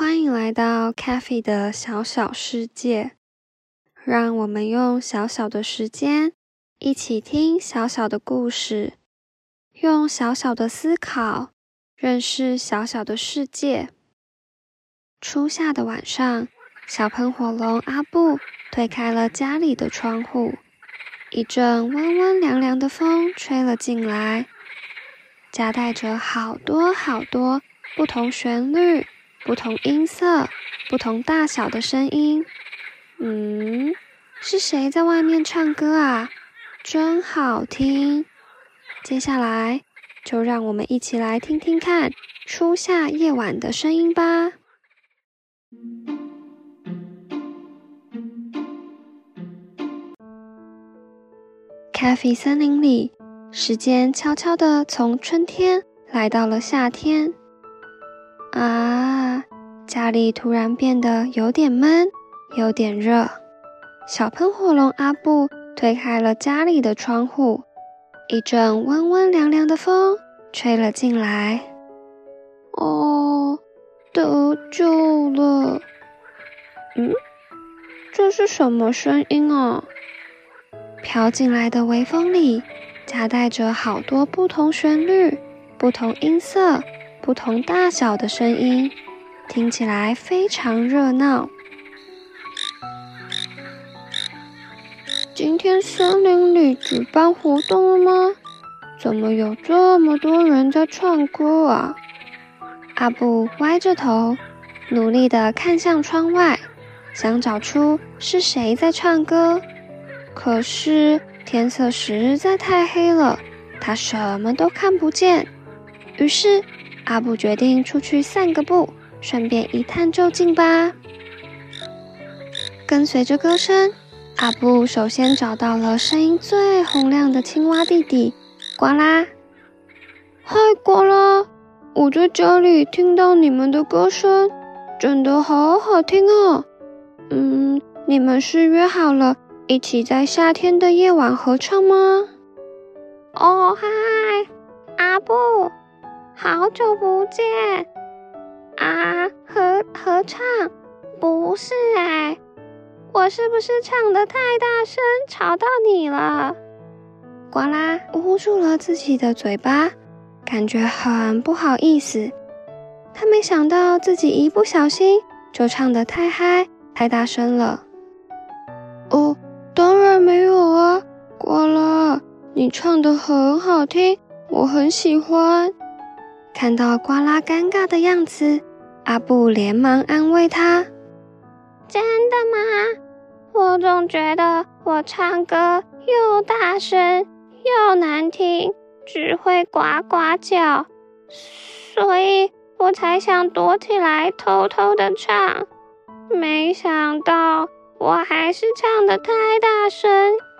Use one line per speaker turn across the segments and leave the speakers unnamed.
欢迎来到 Cafe 的小小世界，让我们用小小的时间，一起听小小的故事，用小小的思考，认识小小的世界。初夏的晚上，小喷火龙阿布推开了家里的窗户，一阵温温凉凉的风吹了进来，夹带着好多好多不同旋律。不同音色、不同大小的声音，嗯，是谁在外面唱歌啊？真好听！接下来就让我们一起来听听看初夏夜晚的声音吧。咖啡森林里，时间悄悄地从春天来到了夏天。啊，家里突然变得有点闷，有点热。小喷火龙阿布推开了家里的窗户，一阵温温凉凉的风吹了进来。哦，得救了！嗯，这是什么声音啊？飘进来的微风里，夹带着好多不同旋律、不同音色。不同大小的声音，听起来非常热闹。今天森林里举办活动了吗？怎么有这么多人在唱歌啊？阿布歪着头，努力地看向窗外，想找出是谁在唱歌。可是天色实在太黑了，他什么都看不见。于是。阿布决定出去散个步，顺便一探究竟吧。跟随着歌声，阿布首先找到了声音最洪亮的青蛙弟弟呱啦。嗨，呱啦！我在家里听到你们的歌声，真的好好听哦。嗯，你们是约好了一起在夏天的夜晚合唱吗？哦，嗨，阿布。好久不见啊！合合唱？不是哎，我是不是唱的太大声，吵到你了？呱啦捂住了自己的嘴巴，感觉很不好意思。他没想到自己一不小心就唱得太嗨、太大声了。哦，当然没有啊，呱啦，你唱得很好听，我很喜欢。看到呱拉尴尬的样子，阿布连忙安慰他：“真的吗？我总觉得我唱歌又大声又难听，只会呱呱叫，所以我才想躲起来偷偷的唱。没想到我还是唱得太大声，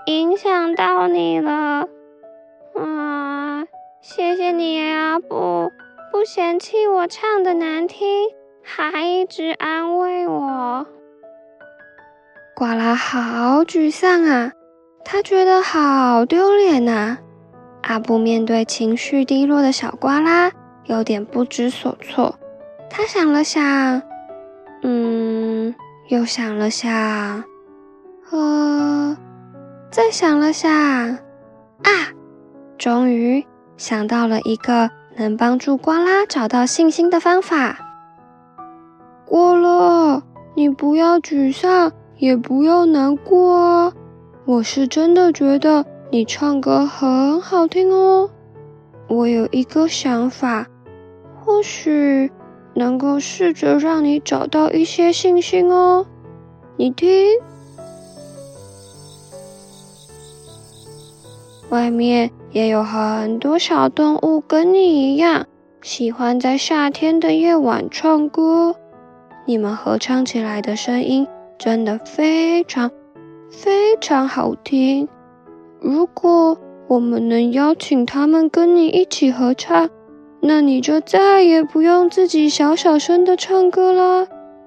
影响到你了。啊，谢谢你，阿布。”不嫌弃我唱的难听，还一直安慰我。呱啦好沮丧啊，他觉得好丢脸呐。阿布面对情绪低落的小呱啦，有点不知所措。他想了想，嗯，又想了想，呃，再想了想，啊，终于想到了一个。能帮助呱啦找到信心的方法。呱啦，你不要沮丧，也不要难过啊！我是真的觉得你唱歌很好听哦。我有一个想法，或许能够试着让你找到一些信心哦。你听，外面也有很多小动物跟你一样，喜欢在夏天的夜晚唱歌。你们合唱起来的声音真的非常非常好听。如果我们能邀请他们跟你一起合唱，那你就再也不用自己小小声的唱歌了。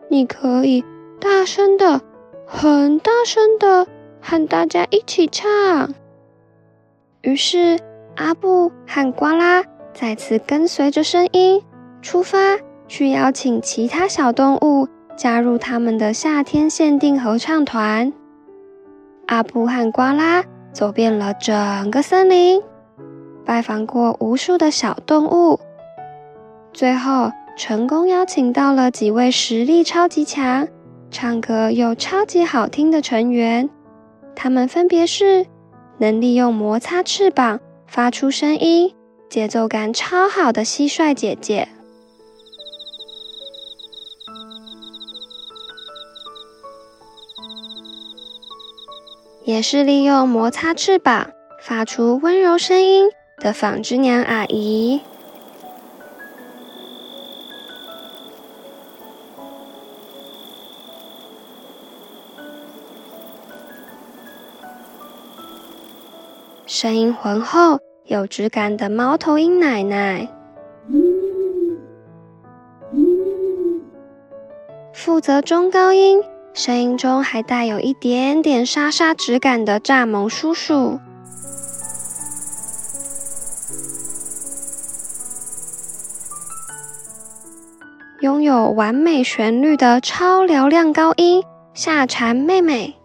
你可以大声的、很大声的和大家一起唱。于是，阿布和呱拉再次跟随着声音出发，去邀请其他小动物加入他们的夏天限定合唱团。阿布和呱拉。走遍了整个森林，拜访过无数的小动物，最后成功邀请到了几位实力超级强、唱歌又超级好听的成员。他们分别是能利用摩擦翅膀发出声音、节奏感超好的蟋蟀姐姐。也是利用摩擦翅膀发出温柔声音的纺织娘阿姨。声音浑厚有质感的猫头鹰奶奶。负责中高音。声音中还带有一点点沙沙质感的蚱蜢叔叔，拥有完美旋律的超嘹亮高音夏蝉妹妹。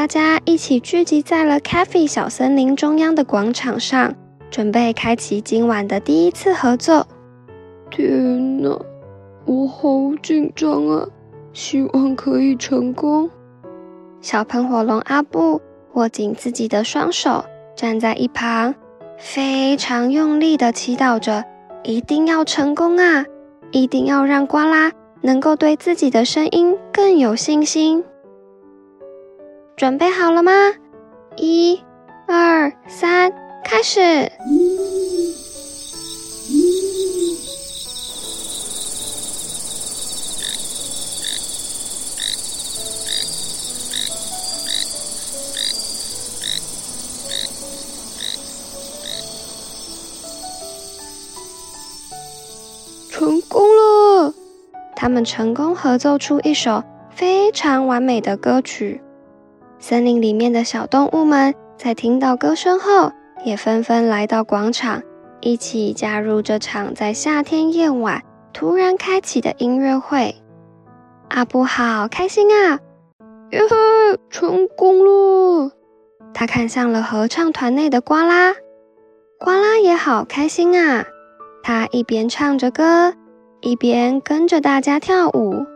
大家一起聚集在了 Cafe 小森林中央的广场上。准备开启今晚的第一次合作。天哪，我好紧张啊！希望可以成功。小喷火龙阿布握紧自己的双手，站在一旁，非常用力的祈祷着，一定要成功啊！一定要让呱啦能够对自己的声音更有信心。准备好了吗？一、二、三。开始！成功了！他们成功合奏出一首非常完美的歌曲。森林里面的小动物们在听到歌声后，也纷纷来到广场，一起加入这场在夏天夜晚突然开启的音乐会。阿布好开心啊！耶嘿，成功了！他看向了合唱团内的呱啦，呱啦也好开心啊！他一边唱着歌，一边跟着大家跳舞。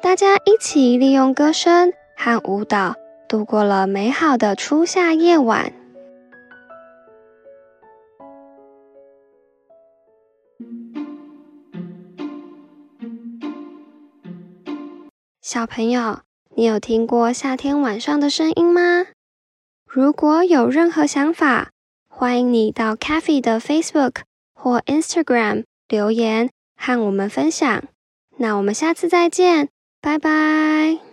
大家一起利用歌声和舞蹈，度过了美好的初夏夜晚。小朋友，你有听过夏天晚上的声音吗？如果有任何想法，欢迎你到 Cafe 的 Facebook 或 Instagram 留言和我们分享。那我们下次再见，拜拜。